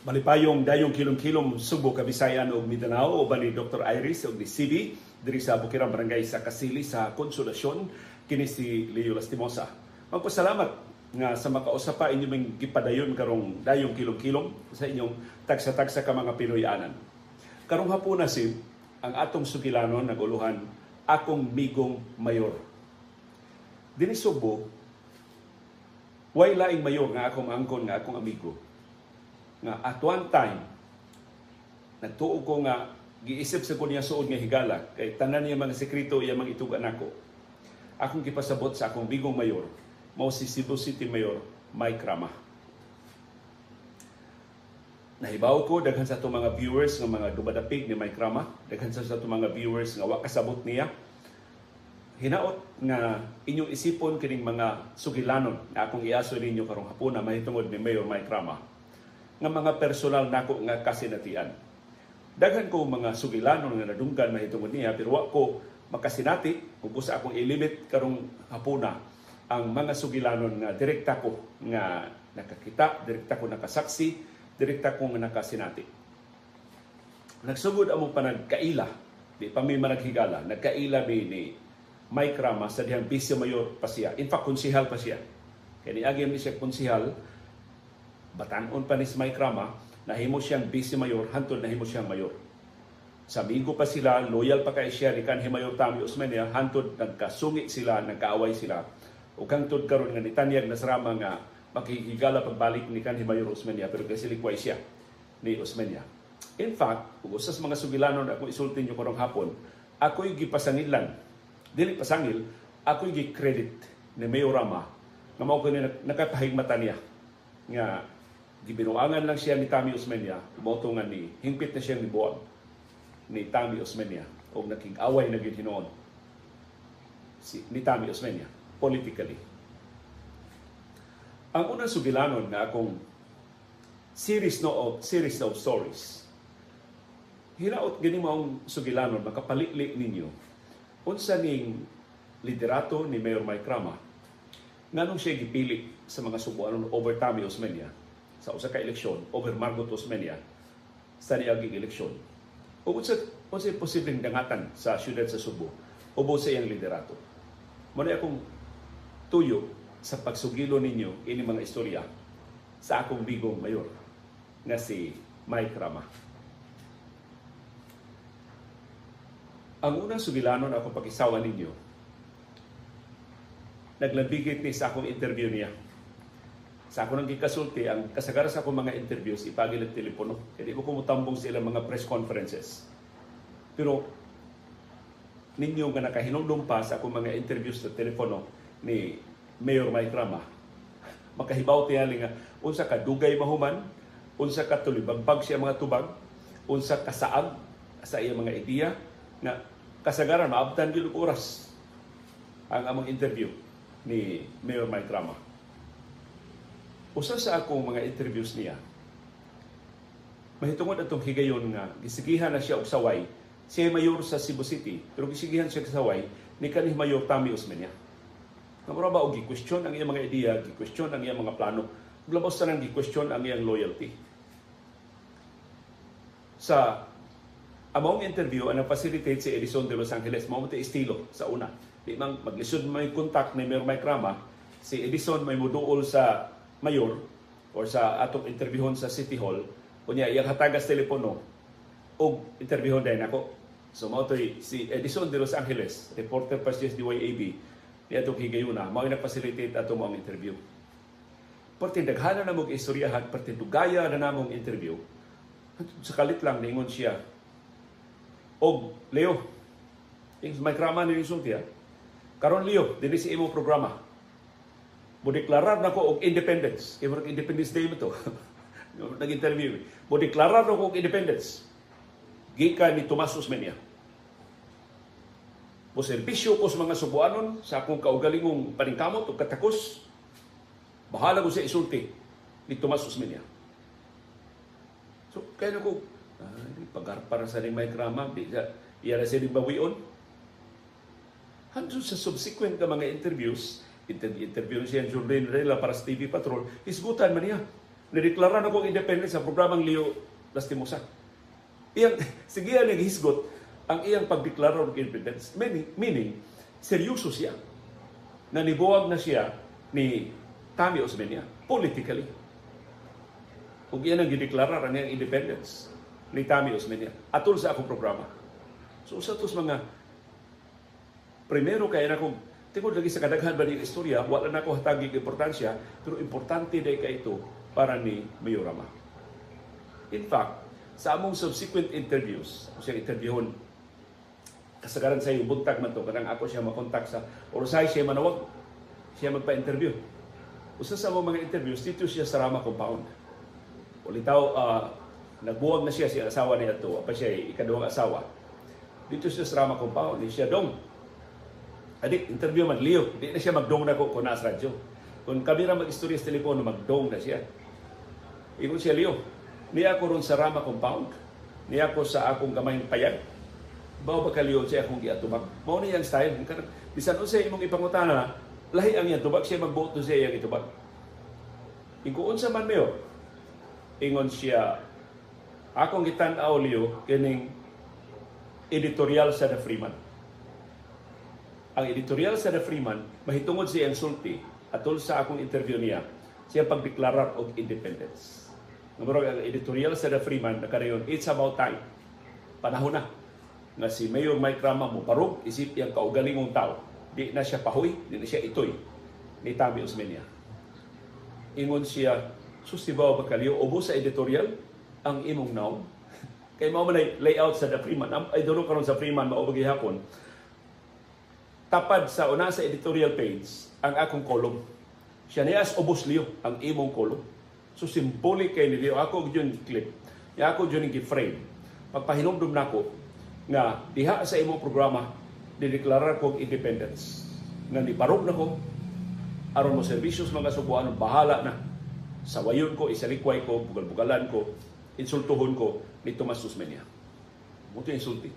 Malipayong dayong kilom-kilom Subo, Kabisayan ug Mindanao uban ni Dr. Iris ug ni CB diri sa Bukirang Barangay sa Kasili sa Konsolasyon kini si Leo Lastimosa. Magpasalamat nga sa makausap pa inyo ming gipadayon karong dayong kilom-kilom sa inyong tagsa-tagsa ka mga Pinoyanan. Karong hapon na si ang atong sugilanon naguluhan akong migong mayor. Dini Subo, way laing mayor nga akong angkon nga akong amigo nga at one time nagtuo ko nga giisip sa kunya suod nga higala kay tanan niya mga sekreto iya mga itugan ako akong gipasabot sa akong bigong mayor mao si Cebu City Mayor Mike Rama. Nahibaw ko daghan sa itong mga viewers nga mga dumadapig ni Mike Rama daghan sa itong mga viewers nga wa kasabot niya. Hinaot nga inyong isipon kining mga sugilanon na akong iaso ninyo karong hapuna mahitungod ni Mayor Mike Rama nga mga personal nako nga kasinatian. Daghan ko mga sugilanon nga nadunggan mahitungod niya pero wa ko makasinati usa akong ilimit karong hapuna ang mga sugilanon nga direkta ko nga nakakita, direkta ko nakasaksi, direkta ko nga nakasinati. Nagsugod among panagkaila, di pa may managhigala, nagkaila mi ni Mike Rama sa dihang vice mayor pa siya. In fact, konsihal pa siya. Kaya niagim ni siya konsihal, batanon pa ni Mike Rama, nahimo siyang vice mayor, hantod nahimo siyang mayor. Sa amigo pa sila, loyal pa kay siya ni kanhi Mayor Tami Osmeña, hantod nagkasungi sila, nagkaaway sila. O hantod karon nga nitanyag na sarama nga makikigala pagbalik ni kanhi Mayor Osmeña, pero kasi likway siya ni Osmeña. In fact, kung usas mga sugilanon ako isulti niyo karong hapon, ako'y gipasangilan, dili pasangil, ako'y gi-credit ni Mayor Rama na mao ko nakapahigmata niya nga gibinuangan lang siya ni Tami Osmeña, umotungan ni hingpit na siya ni Buwan ni Tami Osmeña o naging away na gyud hinoon si ni Tami Osmeña politically. Ang unang sugilanon nga akong series no of series of stories. Hinaot gani maong sugilanon makapalitli ninyo unsa ning liderato ni Mayor Mike Rama nganong siya gipili sa mga subuanon over Tami Osmeña sa usa ka eleksyon over Margot Osmeña sa niaging eleksyon. O unsa unsa posibleng dangatan sa syudad sa Subo ubo sa iyang liderato. Mo akong tuyo sa pagsugilo ninyo ini mga istorya sa akong bigong mayor nga si Mike Rama. Ang unang sugilanon ako pakisawa ninyo, naglabigit ni sa akong interview niya. Sa ako nang gikasulti, ang kasagaran sa akong mga interviews, ipagil ang telepono. Hindi ko kumutambong sila mga press conferences. Pero ninyo nga nakahinungdong pa sa akong mga interviews sa telepono ni Mayor Mike Rama, makahibaw tiyali nga, unsa ka dugay mahuman, unsa ka tulibagbag siya mga tubag, unsa ka saag sa iya mga ideya, nga kasagaran maabtan gyud oras ang among interview ni Mayor Mike Rama. Usa sa akong mga interviews niya, mahitungod atong higayon nga gisigihan na siya og saway siya mayor sa Cebu City pero gisigihan siya sa saway ni kanih mayor Tami Osmeña. Nga mura ba og gi-question ang iyang mga ideya, gi-question ang iyang mga plano, globos na nang gi-question ang iyang loyalty. Sa among interview ang facilitate si Edison de Los Angeles mao mo estilo sa una di man maglisod may contact ni Mayor Mike Rama si Edison may muduol sa mayor or sa atong interviewon sa City Hall kunya iyang hatagas telepono og interviewon din ako so mao si Edison de Los Angeles reporter pa siya sa DYAB ni atong higayuna mao na-facilitate ato mo ang interview Perti daghana na mong istoryahan, perti dugaya na namong interview. Sa kalit lang, ningon siya, og Leo, yung may krama ni Sulti. Karon Leo, dili si imo programa. Mo deklarar na ko og independence. Kay murag Independence Day mo to. Nag-interview. Mo deklarar na ko og independence. Gika ni Tomas Osmeña. Mo serbisyo ko sa mga subuanon sa akong kaugalingong paningkamot o katakos. Bahala ko sa isulti ni Tomas Osmeña. So, kaya na ko, ay, pagarpara sa ni Mike Rama, iya na siya bawion. Hanggang sa subsequent na mga interviews, interview siya Jordan Rela para sa TV Patrol, isgutan man niya. Nideklara na kong independence sa programang Leo Lastimosa. Iyang, sige ang naghisgot ang iyang pagdeklara ng independence. Meaning, meaning, seryoso siya. Na nibuwag na siya ni Tami Osmeña politically. Kung iyan ang gideklara ang iyang independence ni Tami Osmeña atol sa akong programa. So sa mga primero kaya na kung tingod lagi sa kadaghan ba ni istorya, wala na ko hatagig importansya, pero importante day ka ito para ni Mayorama. In fact, sa among subsequent interviews, ako siya interviewon, kasagaran sa iyo, buntag man to, kanang ako siya makontak sa, or sa siya manawag, siya magpa-interview. Usa sa among mga interviews, dito siya sa Rama Compound. Ulitaw, uh, nagbuwag na siya siya asawa niya to, pa siya ikaduhang asawa. Dito siya sa Rama Compound, siya dong, Adi, interview man, Leo. Di na siya magdong na ko kung nasa radyo. Kung kami ra mag-istorya sa telepono, magdong na siya. Ingon siya, Leo. Niya ako ron sa Rama Compound. Niya ako sa akong kamay payag. Bawa ba ka, Leo, siya akong giatubag. Mao na yung style. Bisan o sa imong ipangutana, lahi ang iyang tubag, siya magbuot siya iyang itubag. Ingon sa man mayo, ingon siya, akong gitan-aw, Leo, kining editorial sa The Freeman ang editorial sa The Freeman, mahitungod siya ang sulti atol sa akong interview niya, siya pagdeklarar og independence. Numero ang editorial sa The Freeman nakarayon, it's about time. Panahon na nga si Mayor Mike Rama mo parog isip yang kaugalingong tao. Di na siya pahoy, di na siya itoy ni Tami Osmeña. Ingon siya, sustibaw ba kaliyo, ubo sa editorial ang imong noun. Kay mao man layout sa The Freeman. Ay duro karon sa Freeman mao hapon tapad sa una sa editorial page ang akong kolom. Siya niya as ubos liyo ang imong kolom. So symbolic kay niliyo ako yun clip. Ya ako yun gi-frame. Pagpahinumdum nako nga diha sa imong programa dideklarar ko independence. Nga ni barog na ko aron mo serbisyos mga subuan bahala na. Sawayon ko, isalikway ko, bugal-bugalan ko, insultuhon ko ni Tomas Susmenia. Muto insulti.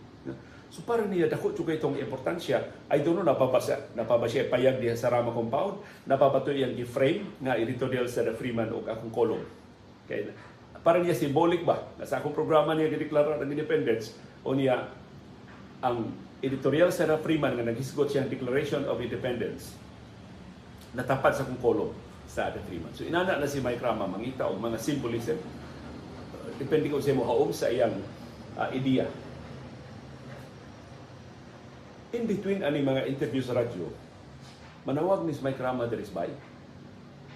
So para niya dako juga itong importansya. Ay doon napabasa napabasa payag diha sa Rama compound. Napabato iyang gi-frame nga editorial sa The Freeman og akong kolom. Kay para niya symbolic ba? Na sa akong programa niya gideklara ang independence o niya ang editorial sa The Freeman nga naghisgot siyang Declaration of Independence. Natapad sa akong kolom sa The Freeman. So inana na si Mike Rama mangita og mga symbolism. Depende ko sa mo haom sa iyang uh, ideya in between ani mga interview sa radyo, manawag ni Mike Rama Derisbay.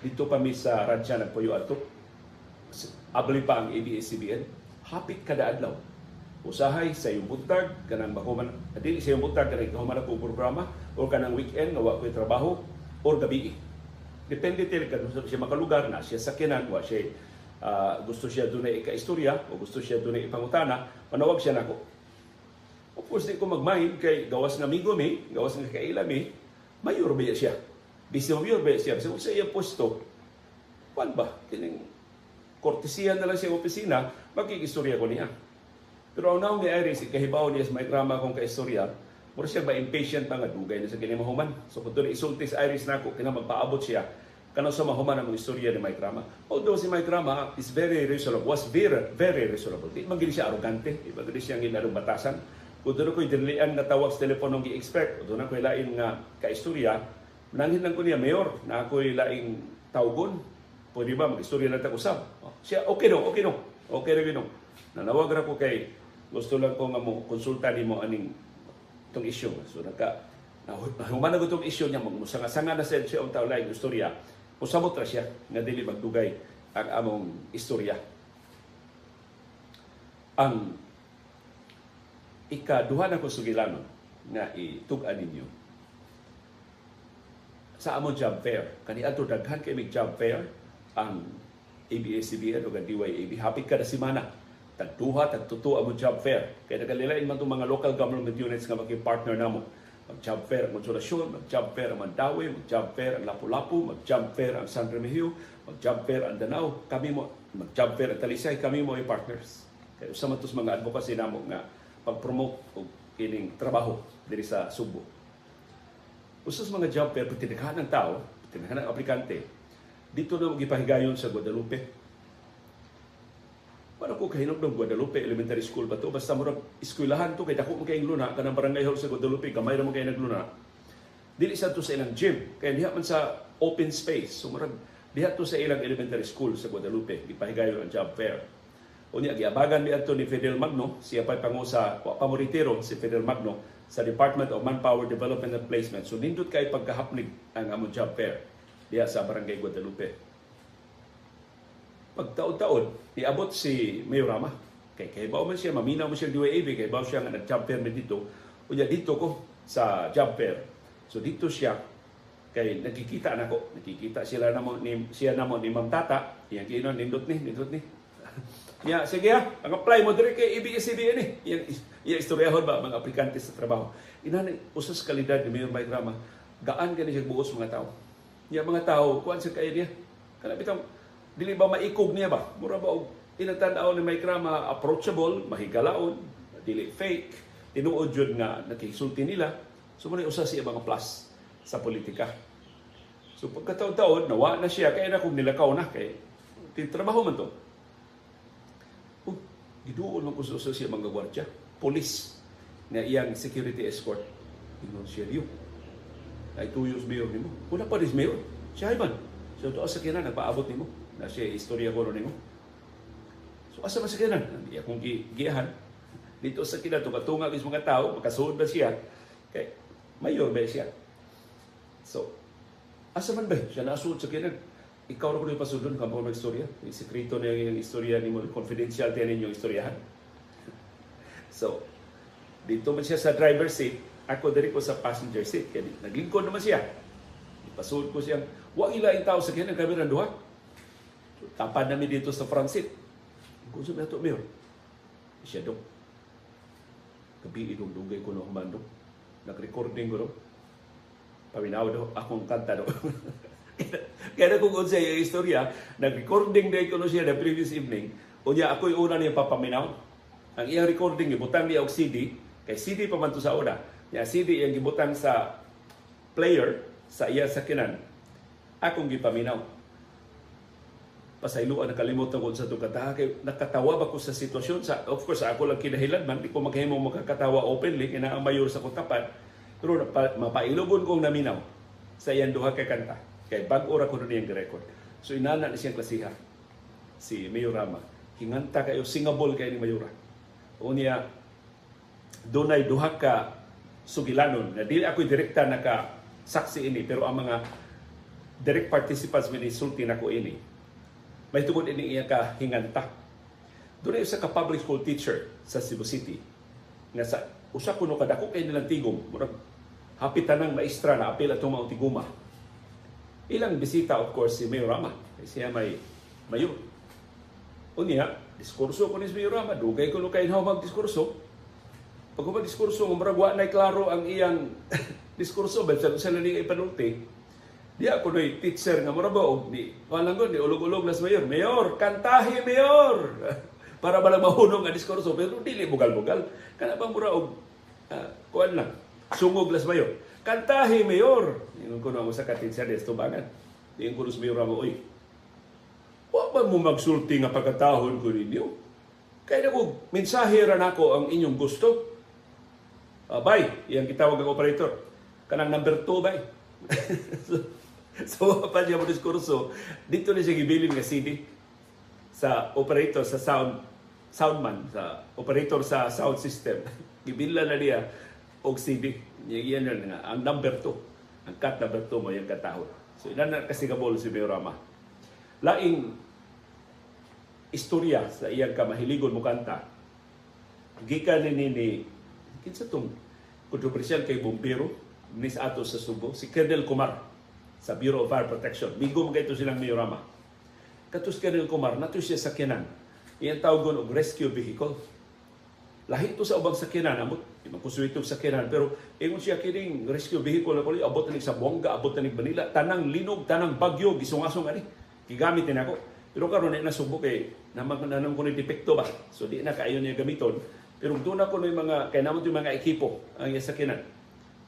Dito pa mi sa radya nagpuyo ato. Abli pa ang ABS-CBN. Hapit kada adlaw. Usahay sa iyong buntag, kanang mahuman, dili sa iyong buntag, kanang kahuman ako programa, o kanang weekend, nga wa trabaho, o gabi. Depende til ka siya makalugar na, siya sakinan, wa siya uh, gusto siya doon ika-istorya, o gusto siya doon ipangutana, manawag siya nako Of course, di ko magmahin kay gawas nga amigo mi, gawas nga kaila mi, mayor ba siya? Bisyo mayor ba siya? So, sa iya posto, kwan ba? Kining kortesiya na lang siya opisina, magkikistorya ko niya. Pero ang naong ni Iris, kahibaw niya sa may drama kong kaistorya, mura siya ba impatient pa nga dugay na sa kinimahuman. So kung doon isulti sa Iris na ako, kina magpaabot siya, kanang sa mahuman ang istorya ni Mike Rama. Although si Mike Rama is very reasonable, was very, very reasonable. Di man siya arrogante, di man siya ginarong batasan. Kung doon ko'y dinlian na tawag sa telepono gi-expect, o doon ako'y lain nga kaistorya, nanghin lang ko niya, Mayor, na ako'y laing tawgon. Pwede ba mag-istorya lang usab? Oh, siya, okay no, okay no. Okay rin no. Nanawag ra ko kay gusto lang ko nga mo konsulta ni mo aning itong issue. So nagka humanag itong issue niya, magmusanga-sanga na sa siya ang tao laing istorya. Usabot ra siya nga dili magdugay ang among istorya. Ang ikaduha na ko sugilanon nga itug-an ninyo. Sa among job fair kani adto daghan kay mig job fair ang ABS-CBN o DYAB hapit kada semana tagduha tagtuto among job fair. Kay nagalilain man tong mga local government units nga maki-partner namo. Mag job fair ang Konsolasyon, mag job fair ang Mandawi, mag job fair ang Lapu-Lapu, mag job fair ang San Remigio, mag job fair ang Danao, kami mo mag job fair ang Talisay, kami mo ay partners. Kaya sa mga advocacy namo nga pag-promote og kining trabaho diri sa Subo. Usas mga job fair tinaghan ng tao, tinaghan ng aplikante, dito na gipahigayon sa Guadalupe, kahinog ng Guadalupe Elementary School ba to? Basta murag eskwelahan to kay dako kay luna kanang barangay hall sa Guadalupe gamay ra mo kay nagluna. Dili sa to sa ilang gym kay diha man sa open space. So murag diha to sa ilang elementary school sa Guadalupe gipahigayon ang job fair. Unya giabagan ni adto ni Fidel Magno, siya pa pangu sa pamoritero si Fidel Magno sa Department of Manpower Development and Placement. So nindot kay pagkahapnig ang among job fair diha sa Barangay Guadalupe pagtaon-taon, iabot si Mayor Rama. Kay kay man siya, maminaw mo siya DYAB, kay bawo siya nga nag-job fair na dito. Unya dito ko sa job fair. So dito siya kay nakikita na ko, nakikita sila na mo ni siya na mo ni Ma'am Tata, yang kino nindot ni, nindot ni. Ya, sige ha, ang apply mo dire kay ABS-CBN eh. Yang, yang istoryahon ba mga aplikante sa trabaho. Ina usas kalidad ni Mayor Mike Rama, gaan gani siya buos mga tao. Ya mga tao, kuan sa kay niya. Kana bitang dili ba maikog niya ba? Mura ba inatanaw ni Mike Rama approachable, mahigalaon, dili fake, tinuod jud nga nakisulti nila. So muna usa siya mga plus sa politika. So pagkataon-taon, nawa na siya, kaya na kung nilakaw na, kay trabaho man to. Ko sa usa siya mga gwardya, police, na iyang security escort. Ingon siya diyo. Ay tuyos mayor nimo. Wala pa rin mayor. Siya man. So to sa kinan nagpaabot nimo na siya istorya ko nimo. So asa man sa kinan? Hindi akong giyahan. Dito sa kinan to katunga is mga tao, makasuod ba siya? Kay mayor ba siya? So asa man ba siya nasuod sa kinan? Ikaw na ko yung pasudon kung mo istorya. Yung sekreto na yung istorya ni mo, confidential tayo ninyong istoryahan. So, dito man siya sa driver seat, ako diri ko sa passenger seat. Kaya naglingkod naman siya. Ipasud ko siyang, wa ila yung tao sa kanya, ng duha. So, tapad namin dito sa front seat. Kung sa mga to, Mayor, siya dong. Gabi idong dugay ko no humando. Nag-recording ko no. Paminaw do, akong kanta do. Kaya kung unsa yung istorya, nag-recording day ko siya the previous evening. Unya, ako yung una niya papaminaw. Ang iyang recording, ibutang niya og CD. Kay CD pa man to sa una. Ya CD yung gibutang sa player sa iya sakinan. Akong gipaminaw. Pasayloan nakalimutan ko sa itong kataha. Kay nakatawa ba ko sa sitwasyon? Sa, of course, ako lang kinahilan man. Di ko maghimo makakatawa openly. Kina ang mayor sa kutapat. Pero napa, mapailugon kong naminaw sa iyang duha kay kanta. Kay bag-ora ko na niyang record. So inana na siyang klasiha. Si Mayor Rama. Hinganta kayo, singable kayo ni Mayura. O niya, dunay duha ka sugilanon na dili ako direkta naka saksi ini pero ang mga direct participants min insulti nako ini may tungod ini iya ka hinganta dunay usa ka public school teacher sa Cebu City nga sa usa kuno ka dako kay nilang tigom murag hapit tanang maestra na apil atong mga tiguma ilang bisita of course si Mayor Rama. Siya may mayor unya diskurso ko ni Mayor Rama. Dugay kuno kay haw magdiskurso. Pag diskurso ng maragwa na klaro ang iyang diskurso. Ba sa laning ipanulti di ako noy teacher nga mura ba og di walang ni ulog-ulog las mayor. Mayor kantahi mayor! Para ba lang mahunong nga diskurso. Pero dili bugal-bugal. Kana ba mura og uh, kuan lang? Sungog las mayor kantahi mayor ingon ko na sa ka teacher des tubangan diin ko sa mayor mo oy wa ba mo magsulti nga pagkatahon ko ninyo kaya na ko mensahe ra nako ang inyong gusto Uh, bay, yang gitawag ang operator. Kanang number 2 bay. so, so pa siya mo diskurso, dito na siya gibilin nga CD sa operator sa sound soundman sa operator sa sound system. Gibila na niya og CD. Yan yan nga ang number 2. Ang cut number 2 mo yung katahon. So ilan na kasi kabol si Biorama. Laing istorya sa iyang kamahiligon mo kanta. Gikan ni ni kinsa tong kontrobersyal kay bombero ni sa ato sa Subo si Colonel Kumar sa Bureau of Fire Protection migo mga ito silang mayorama katus Colonel Kumar nato siya sa kinan iyang tawgon og rescue vehicle lahi to sa ubang sakyanan amot di man kusuwitog sakyanan pero ingon siya kining rescue vehicle na kuli abot na sa Buanga abot na Manila tanang linog tanang bagyo gisungasong ani gigamit din ako pero karon na nasubo kay naman nanang ko ni depekto ba so di na kaayo niya gamiton pero doon ako may mga, kaya naman yung mga ekipo ang yasakinan.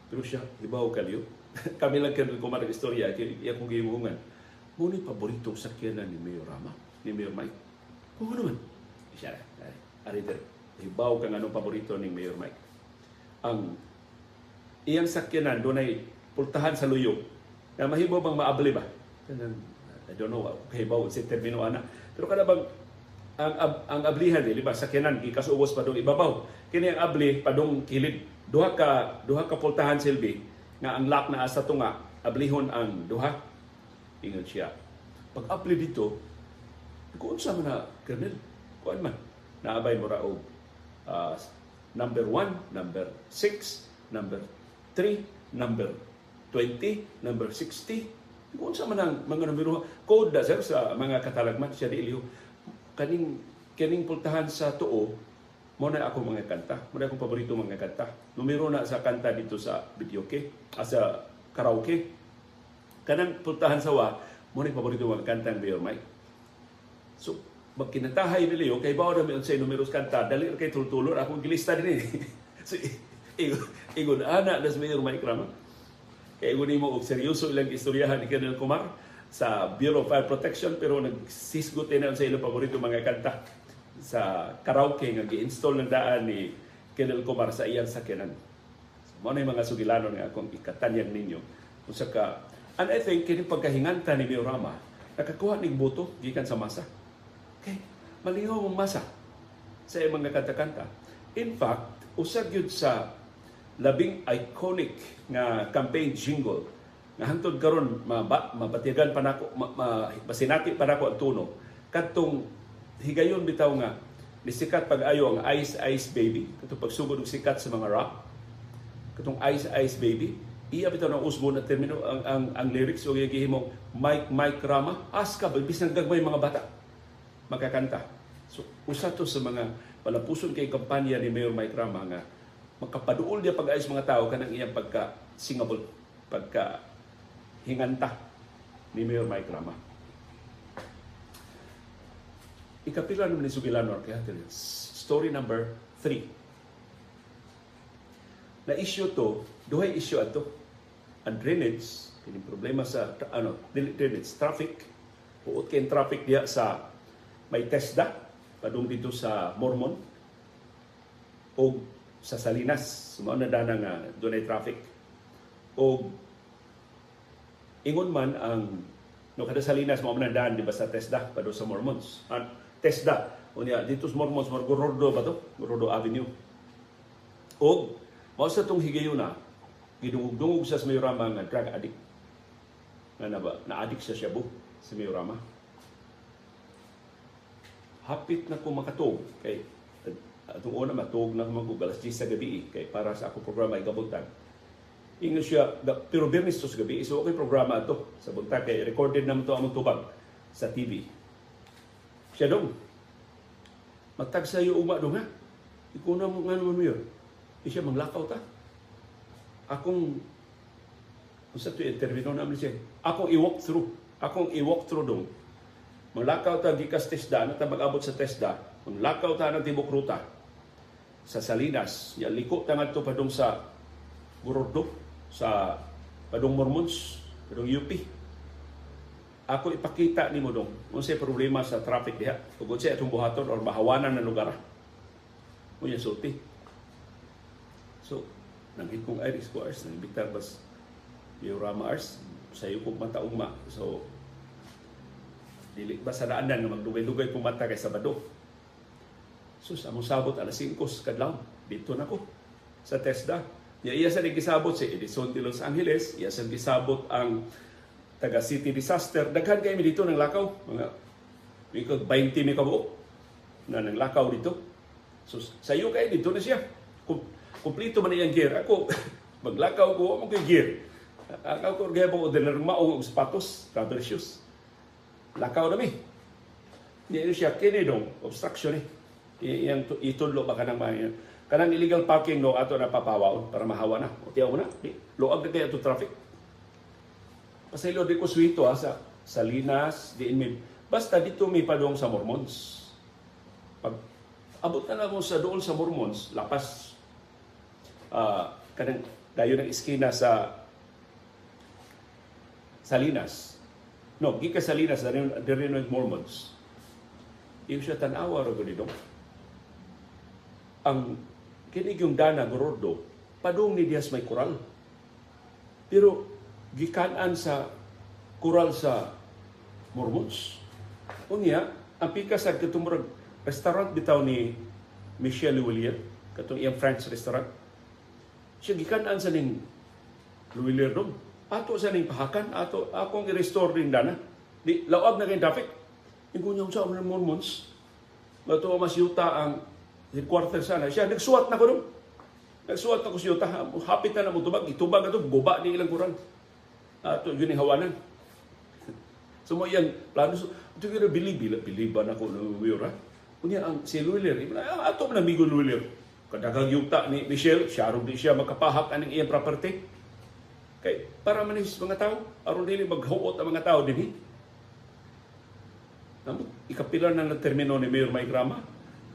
Pero siya, ibaw kaliyo. Kami lang kaya kumarang istorya, kaya kong gimungan. Ngunit paboritong sakyanan ni Mayor Rama, ni Mayor Mike. Oo naman. siya ay, ari dire hibaw kang anong paborito ning Mayor Mike. Ang iyang sakyanan dunay pultahan sa luyo. Na mahimo bang maabli ba? I don't know kahibaw si termino ana. Pero kada bang ang, ang, ang ablihan dili ba sakyanan gikasubos pa dong ibabaw. Kini ang abli padung kilid. Duha ka duha ka pultahan silbi nga ang lock na asa tunga ablihon ang duha. Ingon siya. Pag abli dito kung sa man na kernel kuan man naabay mo ra uh, number 1 number 6 number 3 number 20 number 60 kung sa man ang mga numero code da sir sa mga katalagman siya di iliho kaning kaning pultahan sa tuo mo na ako mga kanta. Mo na akong paborito mga kanta. Numero na sa kanta dito sa videoke, ah, sa karaoke. Kanang pultahan sa wa, mo na paborito mga kanta ng Mayor Mike. So, pag kinatahay ni Leo, kay bawa namin sa numeros kanta, dali kay tultulor, ako gilista din eh. so, igon, ana, das Mayor Mike Rama. Kaya igon mo, og seryoso ilang istoryahan ni Colonel Kumar sa Bureau of Fire Protection, pero nagsisgot na sa ilang paborito mga kanta sa karaoke nga gi-install ng daan ni Colonel Kumar sa iyang sakyanan. So, mo yung mga sugilanon nga akong ikatanyag ninyo. Kung sa ka, and I think, kini pagkahinganta ni Miorama, nakakuha ning boto gikan sa masa. Okay, malingaw ang masa sa mga kanta-kanta. In fact, usag yun sa labing iconic nga campaign jingle nga hangtod karon mabatigan pa nako ma, ma, masinati pa nako ang tuno. Kadtong higayon bitaw nga nisikat pag-ayo ang Ice Ice Baby. Katong pagsugod og sikat sa mga rock katong Ice Ice Baby. Iya bitaw ng usbo na termino ang ang, ang lyrics. O gihimo Mike Mike Rama. Aska bisan gagmay mga bata magkakanta so usa to sa mga palapuson kay kampanya ni Mayor Mike Rama nga makapaduol dia pag-ayos mga tao kanang iyang pagka singable pagka hinganta ni Mayor Mike Rama Ikapila naman ni Sugilanor kaya story number 3. Na issue to, duhay issue ato. Ang drainage, kini problema sa ano, drainage, traffic. Puot kay traffic diya sa may TESDA, padung dito sa Mormon o sa Salinas, sumao na dana nga doon ay traffic. O ingon man ang no kada Salinas man daan di ba sa TESDA padung sa Mormons. At TESDA. Unya, dito sa Mormons, Margorodo ba to? Gorodo Avenue. O, mao sa itong higayuna, gidungog-dungog sa Mayorama nga drug addict. Nga na ba? Na-addict sa Shabu sa Mayorama. Hapit na ko makatog kay atong una matog na mag alas 10 sa gabi kay para sa ako programa ay gabutan. Ingon siya, pero Bernis to sa gabi, so okay programa to sa buntag kay recorded naman to among tubag sa TV siya dong. Matag sa iyo uma dong ha. Ikaw na mo nga naman mo yun. Di siya manglakaw ta. Akong kung sa ito interview namin siya, akong i-walk through. Akong i-walk through dong. Manglakaw ta gikas TESDA, na ta mag-abot sa TESDA. Manglakaw ta ng tibok ruta sa Salinas. Ya, liko ta nga ito padong sa Gurordo, sa padong Mormons, padong UP ako ipakita ni mo dong kung sa problema sa traffic diha ug sa atong buhaton or mahawanan na lugar yung sulti so nanghit kong iris ko ars nang bitar bas Biorama ars sayo kong mata ugma so dili ba sa daanan nga magdugay-dugay pong mata kay Sabado? So sa mo sabot alas 5 kadlaw. Dito na ko sa TESDA. Iya, iya sa nagkisabot si Edison de Los Angeles iya sa nagkisabot ang taga city disaster. Daghan kay mi dito ng lakaw mga mikog 20 mi kabuok na nang lakaw dito. So sayo kay dito na siya. Kumpleto man iyang gear. Ako maglakaw ko mo kay gear. Ako ko gaya po order mao og sapatos rubber shoes lakaw na mi di siya kini dong obstruction eh iyang itudlo ba kanang mga kanang illegal parking no ato na papawaw para mahawa na o tiyaw na di luag na kay ato traffic Pasaylo di ko suito ha, sa Salinas, di mi. Basta dito may padong sa Mormons. Pag abot na lang mo sa doon sa Mormons, lapas uh, kanang dayo ng iskina sa Salinas. No, gika Salinas, dari rin ng Mormons. Iyo siya tanawa ro gani dong. Ang kinig yung dana gordo, padung ni Diaz may kural. Pero gikanan sa kural sa Mormons. Unya, ang pikas sa katumurag restaurant bitaw ni Michelle William, katong iyang French restaurant. Siya gikanan sa ning Louis dong. Ato sa ning pahakan, ato akong i-restore rin dana. Di lawag na kay traffic. Ingo niya sa mga Mormons. Bato mas yuta ang headquarters sana. Siya nagsuwat na ko dong. Nagsuwat na ko siya, hapit na na mo tubag. Itubag ito, guba ni ilang kuran. Ato, yun yung hawanan. So mo yan, plano, so, ito yung bilib, bilib ba na ko ng Wira? Kunya ang si Luiler, ato na migo Luiler. Kadagang yuta ni Michelle, siya di siya makapahak aning iyang property. Kay, para manis mga tao, aron dili maghuot ang mga tao din. Namo, ikapilar na termino ni Mayor Mike Rama,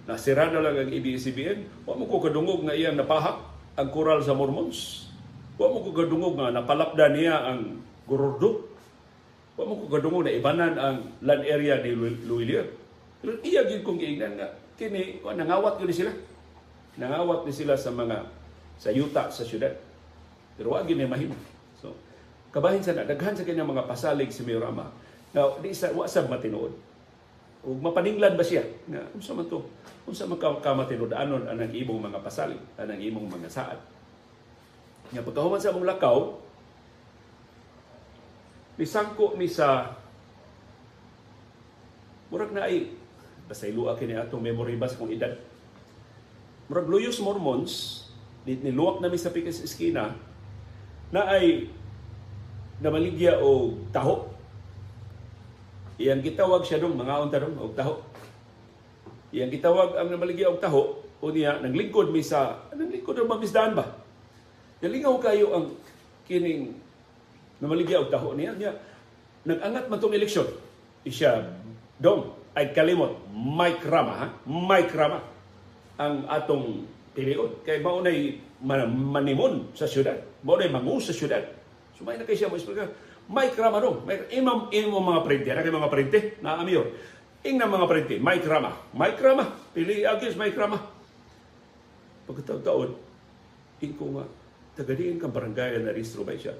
na lang ang ABS-CBN, wa mo ko kadungog nga iyang napahak ang koral sa Mormons. Wa mo ko kadungog nga napalapda niya ang Gorordo. Wa mo ko kadungog na ibanan ang land area ni Luilier. Pero iya gid kong giingnan nga kini wa nangawat gid sila. Nangawat ni sila sa mga sa yuta sa syudad. Pero wa ni mahimo. Kabahin sa daghan sa kanyang mga pasalig si Mayor Rama. Now, di sa wa sab matinuod. Ug mapaninglan ba siya nga unsa man to? Unsa man ka kamatinud-anon anang imong mga pasalig, anang imong mga saad. Nga pagkahuman sa among lakaw, misangko mi sa murag na ay basta iluwa kini atong memory ba sa kong edad. Murag Luyos Mormons, niluwak nami sa pikas eskina, na ay namaligya o taho. Iyang gitawag siya dong, mga unta dong, og taho. Iyang gitawag ang namaligya og taho, o niya, naglingkod mi sa, naglingkod ang mamisdaan ba? Nalingaw kayo ang kining namaligya og taho niya. niya nag-angat man tong eleksyon. Isya, dong, ay kalimot, Mike Rama, ha? Mike Rama, ang atong pilion. Kay maunay manimon sa syudad. Maunay mangu sa syudad. Sumay na kay siya mo explain Mike Rama dong. Mike, imam, imam mga printe. Ano mga printe? Na amiyor. Ing na mga printe. Mike Rama. Mike Rama. Pili agis Mike Rama. Pagkataon, ing ko nga, tagadiin kang barangay na restro ba siya?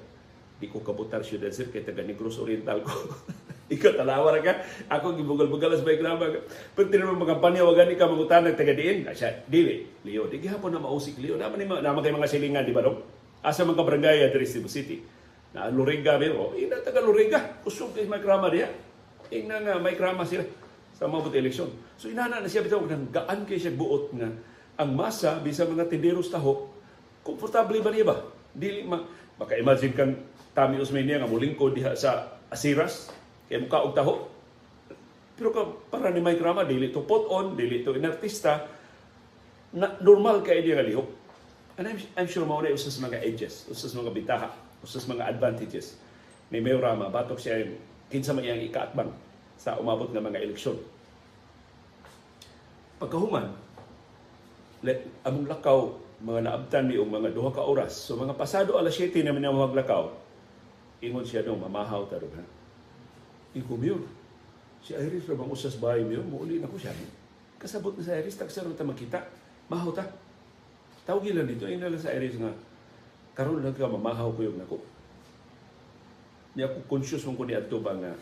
Di ko kabutar syudad sir, kay taga Negros Oriental ko. Ikaw talawa ka. Ako gibugal-bugal sa Mike Rama. Pero tinanong mga panyawagan ni ka mangutan ng tagadiin. Siya, dili. Leo, di gihapon na mausik Leo. Naman, naman kayo mga silingan, di ba dong? Asa mga barangay at Cebu City na Luriga pero ina taga Luriga usog kay may krama diya. Ina nga may krama sila sa mga buti eleksyon. So inana na siya bitaw nang gaan kay siya buot nga ang masa bisa mga tinderos taho. Komportable ba niya ba? Dili ma baka imagine kang Tami Usmania nga mulingkod diha sa Asiras kay muka og taho. Pero ka para ni Mike Rama dili to put on dili to inartista. Na normal kay dia nga lihok. And I'm, I'm sure mao na usas mga edges usas mga bitaha usas mga advantages ni Mayor Rama batok siya kinsa man iyang ikaatbang sa umabot nga mga eleksyon. Pagkahuman, let, among lakaw, mga naabtan ni mga duha ka oras. So mga pasado alas 7 naman ang maglakaw, ingon siya nung mamahaw ta. Iko Mayor, si Iris ra bang usas bahay Mayor, muuli na ko siya. Kasabot na sa Iris, tagsaro ta makita. Mahaw ta. Tawag lang dito, ina sa Iris nga, karon lang ka mamahaw ko yung nako. Di ako conscious mong ko ni Adto ba nga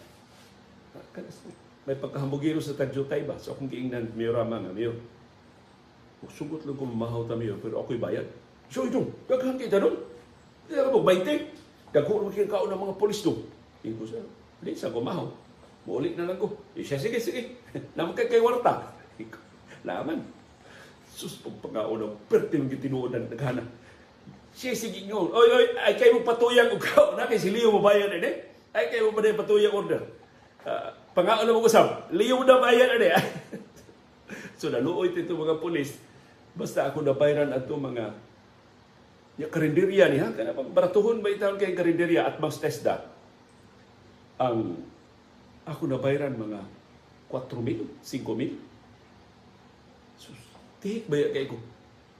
may pagkahambugiro sa tagyotay ba? So akong giingnan, Mayor Rama nga, Mayor. Sugot lang ko mamahaw ta, Mayor, pero ako'y bayad. So ito, daghan kita doon. Di ka mo, 20. Daghan mo kaon ng mga polis doon. Hindi ko siya, hindi sa kumahaw. Muulit na lang ko. Eh, siya, sige, sige. Naman kay kay warta. Laman. Sus, pagpangao ng perting gitinuod ng naghana siya sige nyo, oy, oy, ay kayo patuyang ugaw na kay si Leo mabayan ade. Ay kayo mo ba patuyang order. Uh, pangaon na mo usab, Leo na bayan ade. so naluoy tito mga pulis. Basta ako nabayaran ato mga ya karinderya ni ha kana baratuhon ba itawon kay karinderya at mas TESDA. Ang ako nabayaran mga 4,000, 5,000. Sus, tihik ba kay ko?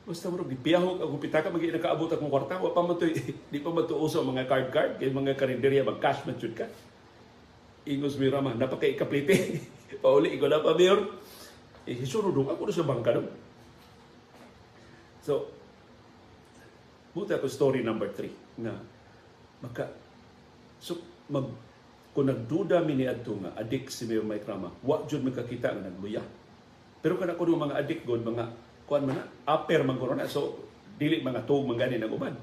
Basta mo gipiyahog ako pitaka magi nakaabot akong kwarta wa pa man to di pa man uso mga card card kay mga karinderya mag cash man ka. Ingos mi rama napaka ikaplite. Pauli ko na pa mayor. Eh, sunod ako sa bangka doon. So, buta ko story number three na maka so mag kung nagduda mi ni adto nga adik si Mayor Mike Rama, wa jud makakita nga nagluya. Pero kana kuno mga adik god mga kuan man na upper man na so dili mga tuog man gani uban.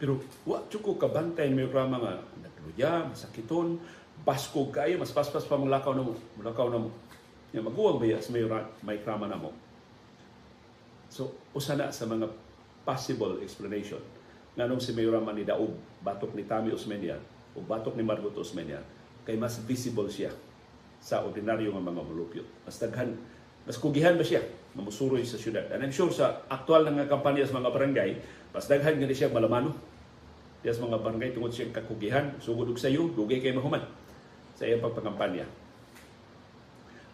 Pero wa jud ko kabantay ni Mayor Rama nga nagluya, masakiton, basko kayo, mas paspas pa lakaw na mo, lakaw na mo. Ya maguwang ba sa Mayor Mike Rama na. So usana sa mga possible explanation nganong si Mayor Rama ni Daog batok ni Tami Osmeña o batok ni Margot Osmeña kay mas visible siya sa ordinaryo nga mga mulupyo. Mas daghan, mas kugihan ba siya na musuroy sa syudad. And I'm sure sa aktual nga kampanya sa mga barangay, mas daghan nga siya malamano. Diya sa mga barangay tungod siya kakugihan, sugod og sayo, dugay kay mahuman sa iyang pagpangampanya.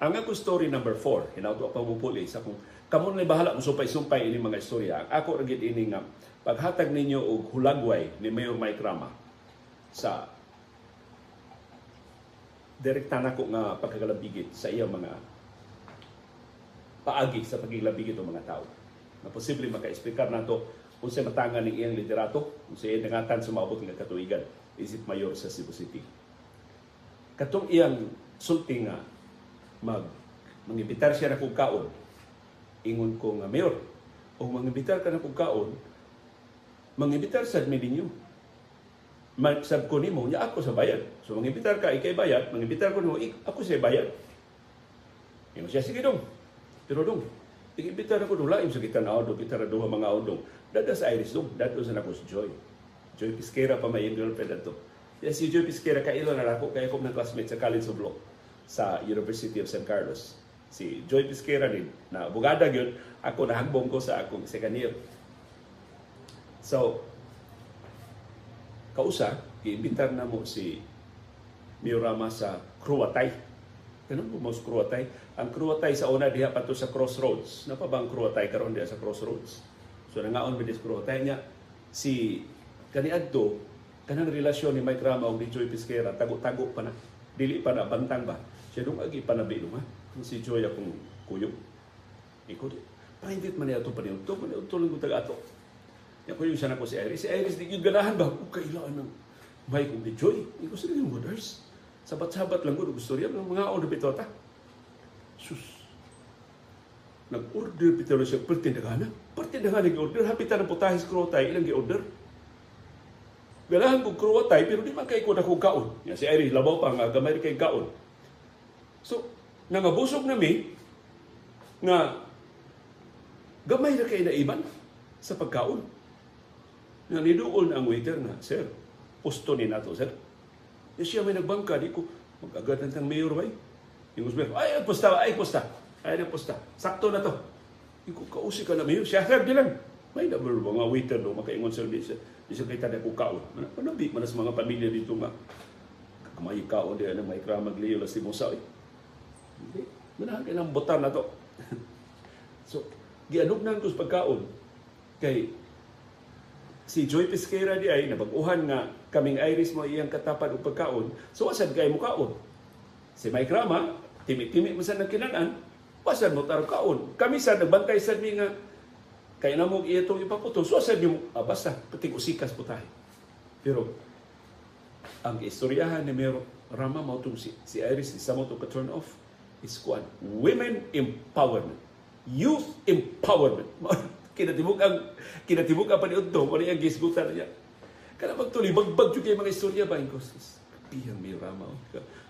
Ang ako story number 4, hinauto pa mo puli sa kung kamo na bahala mo sumpay-sumpay ini mga istorya. Ako ra ini nga paghatag ninyo og hulagway ni Mayor Mike Rama sa direkta ko nga pagkagalabigit sa iyang mga paagi sa pagigilabigit ng mga tao. Na posible maka-explicar nato kung sa matangan ng iyang liderato, kung sa iyang nangatan sa maabot nga katuigan, isip mayor sa Cebu City. Katong iyang sulti nga mag mangibitar siya na kong kaon, ingon ko nga mayor, o mangibitar ka na kong kaon, mangibitar sa ninyo magsab ko nimo nya ako sa bayad. So mangibitar ka ikay bayad, mangibitar ko nimo ako sa bayad. Imo siya sige dong. Pero dong, ikibitar ako dong laim sa kita na auto, kita duha mga auto. Dada sa Iris dong, dada sa nako si Joy. Joy Pisquera pa may girlfriend ato. Yan si Joy Pisquera kailo na ako kaya ko ng classmate sa College of Law sa University of St. Carlos. Si Joy Pisquera din, na abogada yun, ako nahagbong ko sa akong second year. So, kausa giimbitar na mo si Miorama sa Kruatay. Ganun mo sa Kruatay. Ang Kruatay sa una diha pa to sa Crossroads. Napa ba ang Kruatay karon diha sa Crossroads? So nangaon ba sa Kruatay niya si kaniadto kanang relasyon ni Mike Rama ug ni Joy Pisquera tago-tago pa na. Dili pa na bantang ba. Siya dong agi panabi ha. Si Joy akong kuyog. Iko di. Private man ito pa niya. Ito man ito lang ato Ya ko yung sana ko si Iris. Si Iris, di yung ganahan ba? Kung kailangan ng may kong ni Joy. Hindi ko sila yung mothers. Sabat-sabat lang ko. Gusto rin mga order bitota. Sus. Nag-order bitota siya. Pertindagana. Pertindagana nag-order. Hapitan ng putahis krotay. Ilang gi-order. Ganahan kong krotay. Pero di man kay ko na kong kaon. Ya, si Iris, labaw pa nga. Gamay kay kaon. So, nangabusog na mi nga gamay na kay naiman sa pagkaon. Nga niduol na ang waiter na, Sir, pusto ni nato, sir. E siya may nagbangka, di ko, mag-agad ng mayor ba? Yung usber, ay, pusta, ay, pusta. Ay, na pusta. Sakto na to. Di ko, kausi ka na mayor. Siya, sir, di lang. May number mga waiter do, makaingon di siya kita na ko kaon. Manabi, manas mga pamilya dito nga. Kamay kaon di, ano, may kramag liyo, las timusa, eh. Hindi. Manahan kayo ng botar na to. so, gianugnan ko sa pagkaon. Kay, si Joy Pesquera di ay nabaguhan nga kaming Iris mo iyang katapan og pagkaon. So wasad kay mo kaon. Si Mike Rama timi-timi mo sa nagkinanan wasad mo taro kaon. Kami sa nagbantay sa mi nga kay na mo iyatong ipaputo so wasad mo ah, basta pating usikas po tayo. Pero ang istoryahan ni Mayor Rama mo si, si Iris isa mo ka turn off is kuan women empowerment. Youth empowerment kinatibuk ang kinatibuk ang paniudto mo ang gisgutan niya. Kana magtuloy bagbag jud kay mga istorya ba ko pihang may rama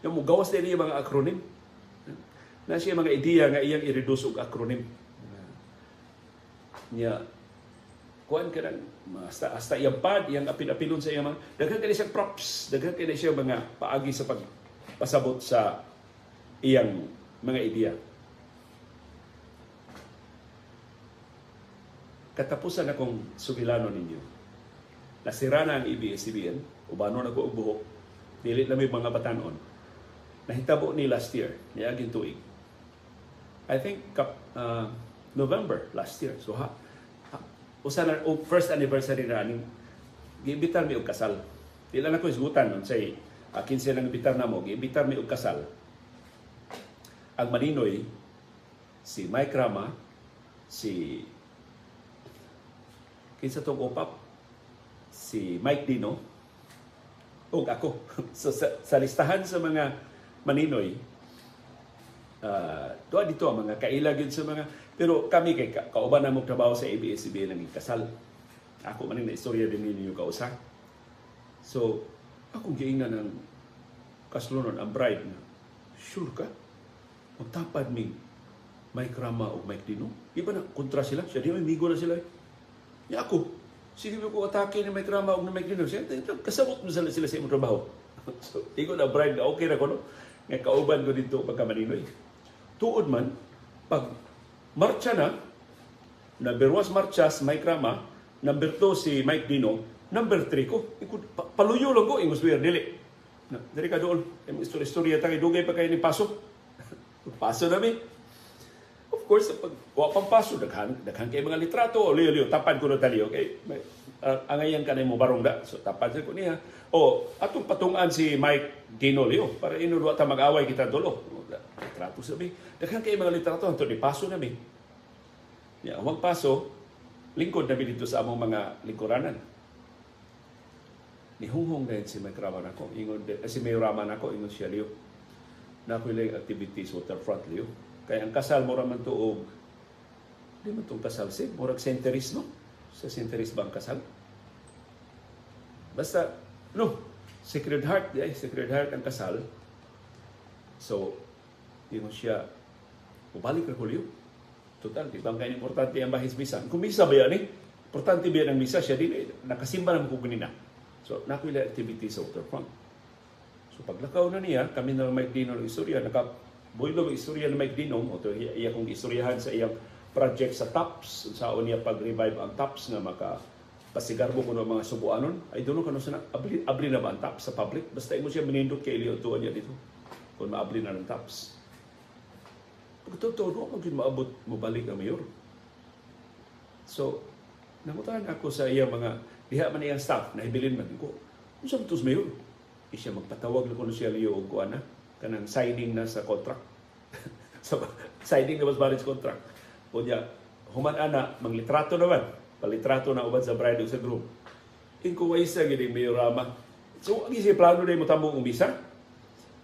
yung mo gawas din mga acronym na siya mga ideya nga iyang i-reduce og acronym niya kuan ka nang hasta hasta iyang pad iyang apil-apilon sa iyang mga daghan kini siya props daghan kini siya mga paagi sa pagpasabot sa iyang mga ideya katapusan akong sugilano ninyo. Nasira na ang ABS-CBN, ubano na ko og buhok, dili na may mga batanon. Nahitabo ni last year, niaging tuig. I think uh, November last year. So ha, ha usa na o first anniversary na ning giimbitar mi og kasal. Dili na ko isgutan nun say uh, 15 nang imbitar na mo, giimbitar mi og kasal. Ang maninoy si Mike Rama, si kinsa tong upap si Mike Dino ug ako. so sa, sa listahan sa mga maninoy uh, tuwa dito ang mga kaila gyud sa mga pero kami kay ka, kauban na trabaho sa ABS-CBN nang kasal. Ako man na istorya din ninyo kausa. So, akong giingnan ng kaslunon ang bride na, sure ka? Magtapad mi Mike Rama o Mike Dino. Iba na, kontra sila. Siya di may migo na sila. Ya ako, sige mo ko atake ni Mike Rama o Mike Dino. Siya, kasabot mo sila, sila sa imong trabaho. so, igo na bride na okay na ko, no? Nga kauban ko dito pagka maninoy. Tuod man, pag marcha na, number one marchas, Mike Rama, number two si Mike Dino, number three ko, paluyo lang ko, ingos weird, dili. Na, dili ka doon, istorya-istorya tayo, dugay pa kayo ni Paso. Paso namin. Of course, pag wa pang paso, daghan, daghan kay mga litrato, o liyo-liyo, tapad ko na tali, okay? May, uh, angayan ka na mo barong da. So, tapad ko niya. O, atong patungan si Mike Dino Leo, para inudwa ta mag-away kita dolo. Litrato sabi. Daghan kay mga litrato, hanto ni paso namin. Ya, yeah, paso, lingkod na dito sa among mga lingkuranan. Nihunghong na si Mike Raman ako, ingon, eh, si Mayor Raman ako, ingon siya liyo. Na ako activities waterfront liyo kaya ang kasal mo raman tuog, di mo itong kasal si, murag centeries no? Sa centeries ba ang kasal? Basta, no, Sacred Heart, di ay, Sacred Heart ang kasal. So, di mo siya, ubalik na kulyo. Total, di ba ang importante ang bahis misa? Kung misa ba yan eh? Importante ba yan ang misa? Siya din, eh, nakasimba naman ko ganina. So, nakuila activities sa waterfront. So, paglakaw na niya, kami na may dino ng istorya, naka Builo ang istorya ni Mike Dinom, o to, iya istoryahan sa iyang project sa TAPS, sa niya pag-revive ang TAPS nga maka pasigarbo ko ng mga subuanon. I don't know kung ano abli, abli na ba ang TAPS sa public? Basta imo siya minindot kay Elio tuwa niya dito. Kung maabli na ng TAPS. Pagkatotoo, no, maging maabot mo balik ang mayor. So, nangutan ako sa iya mga diha man iyang staff na ibilin man ko. Unsa tos mayor? Isya magpatawag na ko siya Leo og kuana kanang signing na sa contract. so, signing na mas marriage contract. O niya, human ana, manglitrato naman. Palitrato na uban sa bride sa groom. In kuwaisa gini mayorama. So, ang isi plano na mo tambong umbisa.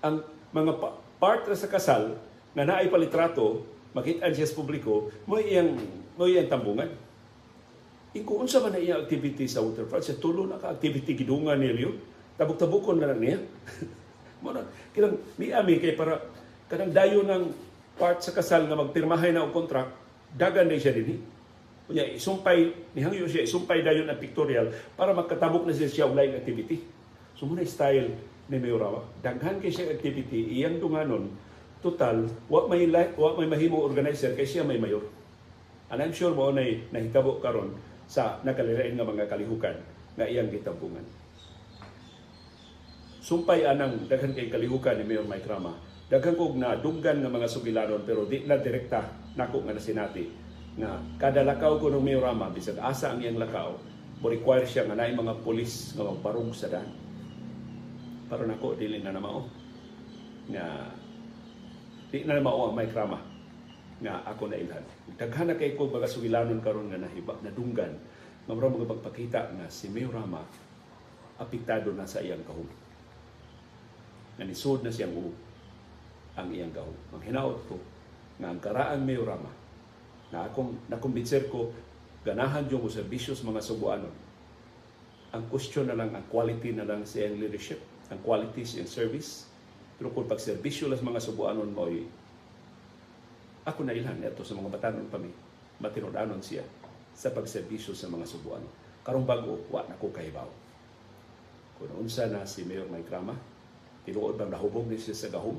Ang mga pa- part sa kasal na naay palitrato, makita siya sa publiko, mo iyang mo iyang tambungan. In kung unsa man na iyang activity sa waterfront, sa tulo na ka activity gidungan niya tabok-tabukon na lang niya. Mo na kinang miami kay para kanang dayo ng part sa kasal nga magpirmahay na og contract, dagan na siya dinhi. Kunya isumpay ni hangyo siya isumpay dayon ang pictorial para magkatabok na siya siya og lain activity. So muna style ni Mayorawa. Daghan kay siya activity iyang dunganon total wa may wa may mahimo organizer kay siya may mayor. And I'm sure mo na nahitabo karon sa nakalilain nga mga kalihukan nga iyang gitampungan. Sumpay anang daghan kay kalihukan ni Mayor Mike Rama. Daghan kog na dunggan nga mga sugilanon pero di na direkta nako nga nasinati nga kada lakaw ko ng Mayor Rama bisag asa ang iyang lakaw mo require siya nga naay mga pulis nga magbarong sa daan. Para nako dili na namao nga di na namao ang Mike Rama nga ako na ilhan. Daghan na kay ko mga sugilanon karon nga nahiba na dunggan nga mga pagpakita nga si Mayor Rama apektado na sa iyang kahulog nga nisod na siyang uog ang iyang gahom. Ang hinaot ko nga ang karaang mayorama na akong nakumbinser ko ganahan yung sa mga subuanon. Ang question na lang, ang quality na lang sa iyang leadership, ang quality sa service. Pero kung pagserbisyo lang sa mga subuanon mo, ako na ilan ito sa mga batanon pa mi, matinudanon siya sa pagserbisyo sa mga subuanon. Karong bago, wa na ko kahibaw. Kung unsa na si Mayor Mike Rama, tinuod bang nahubog ni siya sa gahom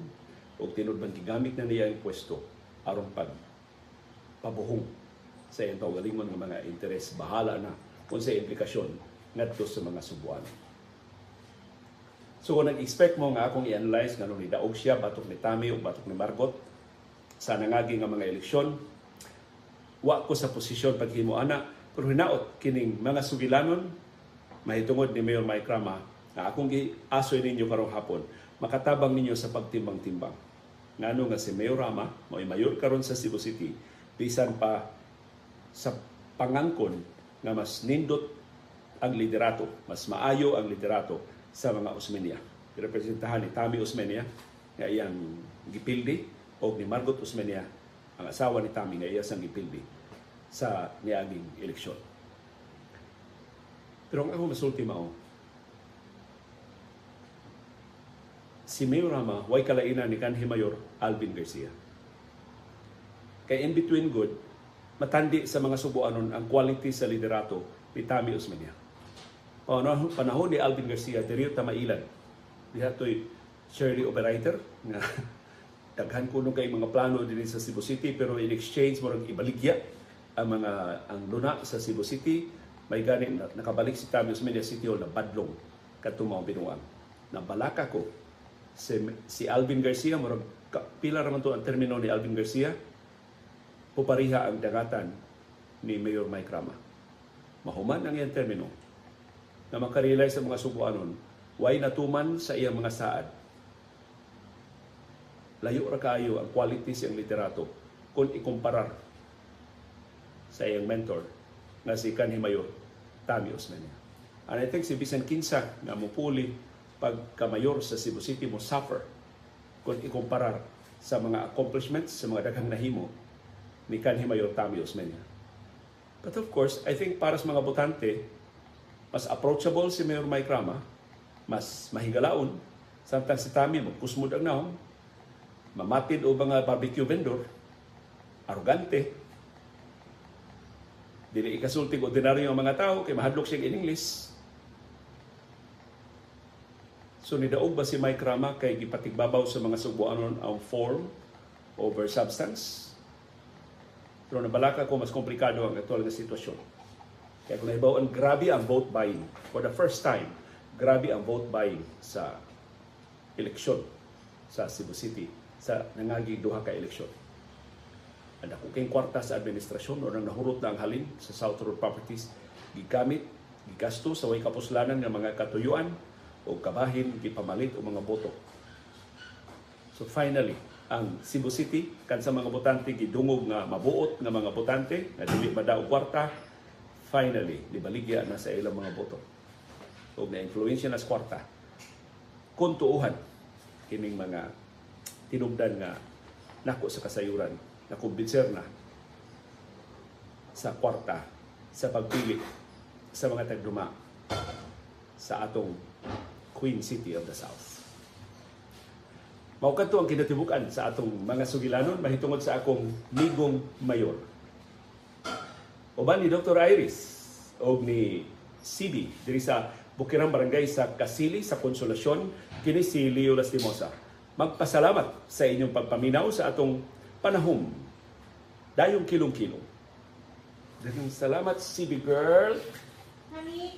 o tinuod bang gigamit na niya ang pwesto aron pag pabuhong sa iyang kaugalingon ng mga interes bahala na kung sa implikasyon ngadto sa mga subuan. So kung nag-expect mo nga akong i-analyze nga nung nidaog siya, batok ni Tami o batok ni Margot sa nangagi nga mga eleksyon, wa ko sa posisyon paghimo ana pero hinaot kining mga sugilanon mahitungod ni Mayor Mike Rama na akong giasoy ninyo karong hapon, makatabang ninyo sa pagtimbang-timbang. ngano nga si Mayor Rama mo'y mayor karon sa Cebu City bisan pa sa pangangkon nga mas nindot ang liderato, mas maayo ang liderato sa mga Osmeña. Representahan ni Tami Osmeña nga iyang gipildi o ni Margot Osmeña ang asawa ni Tami nga iya sang gipildi sa niaging eleksyon. Pero ang ako masulti mao, si Mayor Rama, way kalainan ni kanhi Mayor Alvin Garcia. Kay in between good, matandi sa mga subuanon ang quality sa liderato ni Tami Osmeña. Panahon, panahon ni Alvin Garcia, diriyo tamailan. Diha to'y Shirley Operator nga daghan kuno kay mga plano din sa Cebu City pero in exchange mo ibaligya ang mga ang luna sa Cebu City may gani na- nakabalik si Tami Osmeña City Hall na badlong katumaw binuang. Nabalaka ko si, si Alvin Garcia murag pila raman to ang termino ni Alvin Garcia pupariha ang dagatan ni Mayor Mike Rama. Mahuman ang iyang termino na makarealize sa mga subuanon way natuman sa iyang mga saad. Layo ra kaayo ang quality siyang literato kung ikumparar sa iyang mentor na si kanhi Mayor Tami Osmeña. And I think si Bisan Kinsa nga mupuli pagkamayor sa Cebu City mo suffer kung ikumparar sa mga accomplishments, sa mga daghang nahimo ni kanhi Mayor Tami Osmeña. But of course, I think para sa mga botante, mas approachable si Mayor Mike Rama, mas mahigalaon, samtang si Tami magkusmod ang naong, mamatid o mga barbecue vendor, arugante, dili ikasulting ordinaryo ang mga tao kay mahadlok siya in English. So nidaog ba si Mike Rama kay gipatigbabaw sa mga subuanon ang form over substance? Pero nabalaka ko mas komplikado ang aktual nga sitwasyon. Kaya kung nahibaw ang grabe ang vote buying for the first time, grabe ang vote buying sa eleksyon sa Cebu City sa nangagi duha ka eleksyon. Ang kayong kwarta sa administrasyon o nahurot na ang halin sa South Road Properties gigamit, gigasto sa way kapuslanan ng mga katuyuan o kabahin, gipamalit o mga boto. So finally, ang Cebu City kan sa mga botante gidungog nga mabuot nga mga botante nga dili madaog kwarta finally libaligya na sa ilang mga boto o na influensya na sa kwarta kung tuuhan kining mga tinubdan nga nako sa kasayuran na kumbinser na sa kwarta sa pagpili sa mga tagduma sa atong Queen City of the South. Mao kadto ang kinatibukan sa atong mga sugilanon mahitungod sa akong migong mayor. Uban ni Dr. Iris o ni CB diri sa Bukirang Barangay sa Kasili sa Konsolasyon kini si Leo Lastimosa. Magpasalamat sa inyong pagpaminaw sa atong panahom. Dayong kilong-kilong. Daghang salamat CB girl. Honey,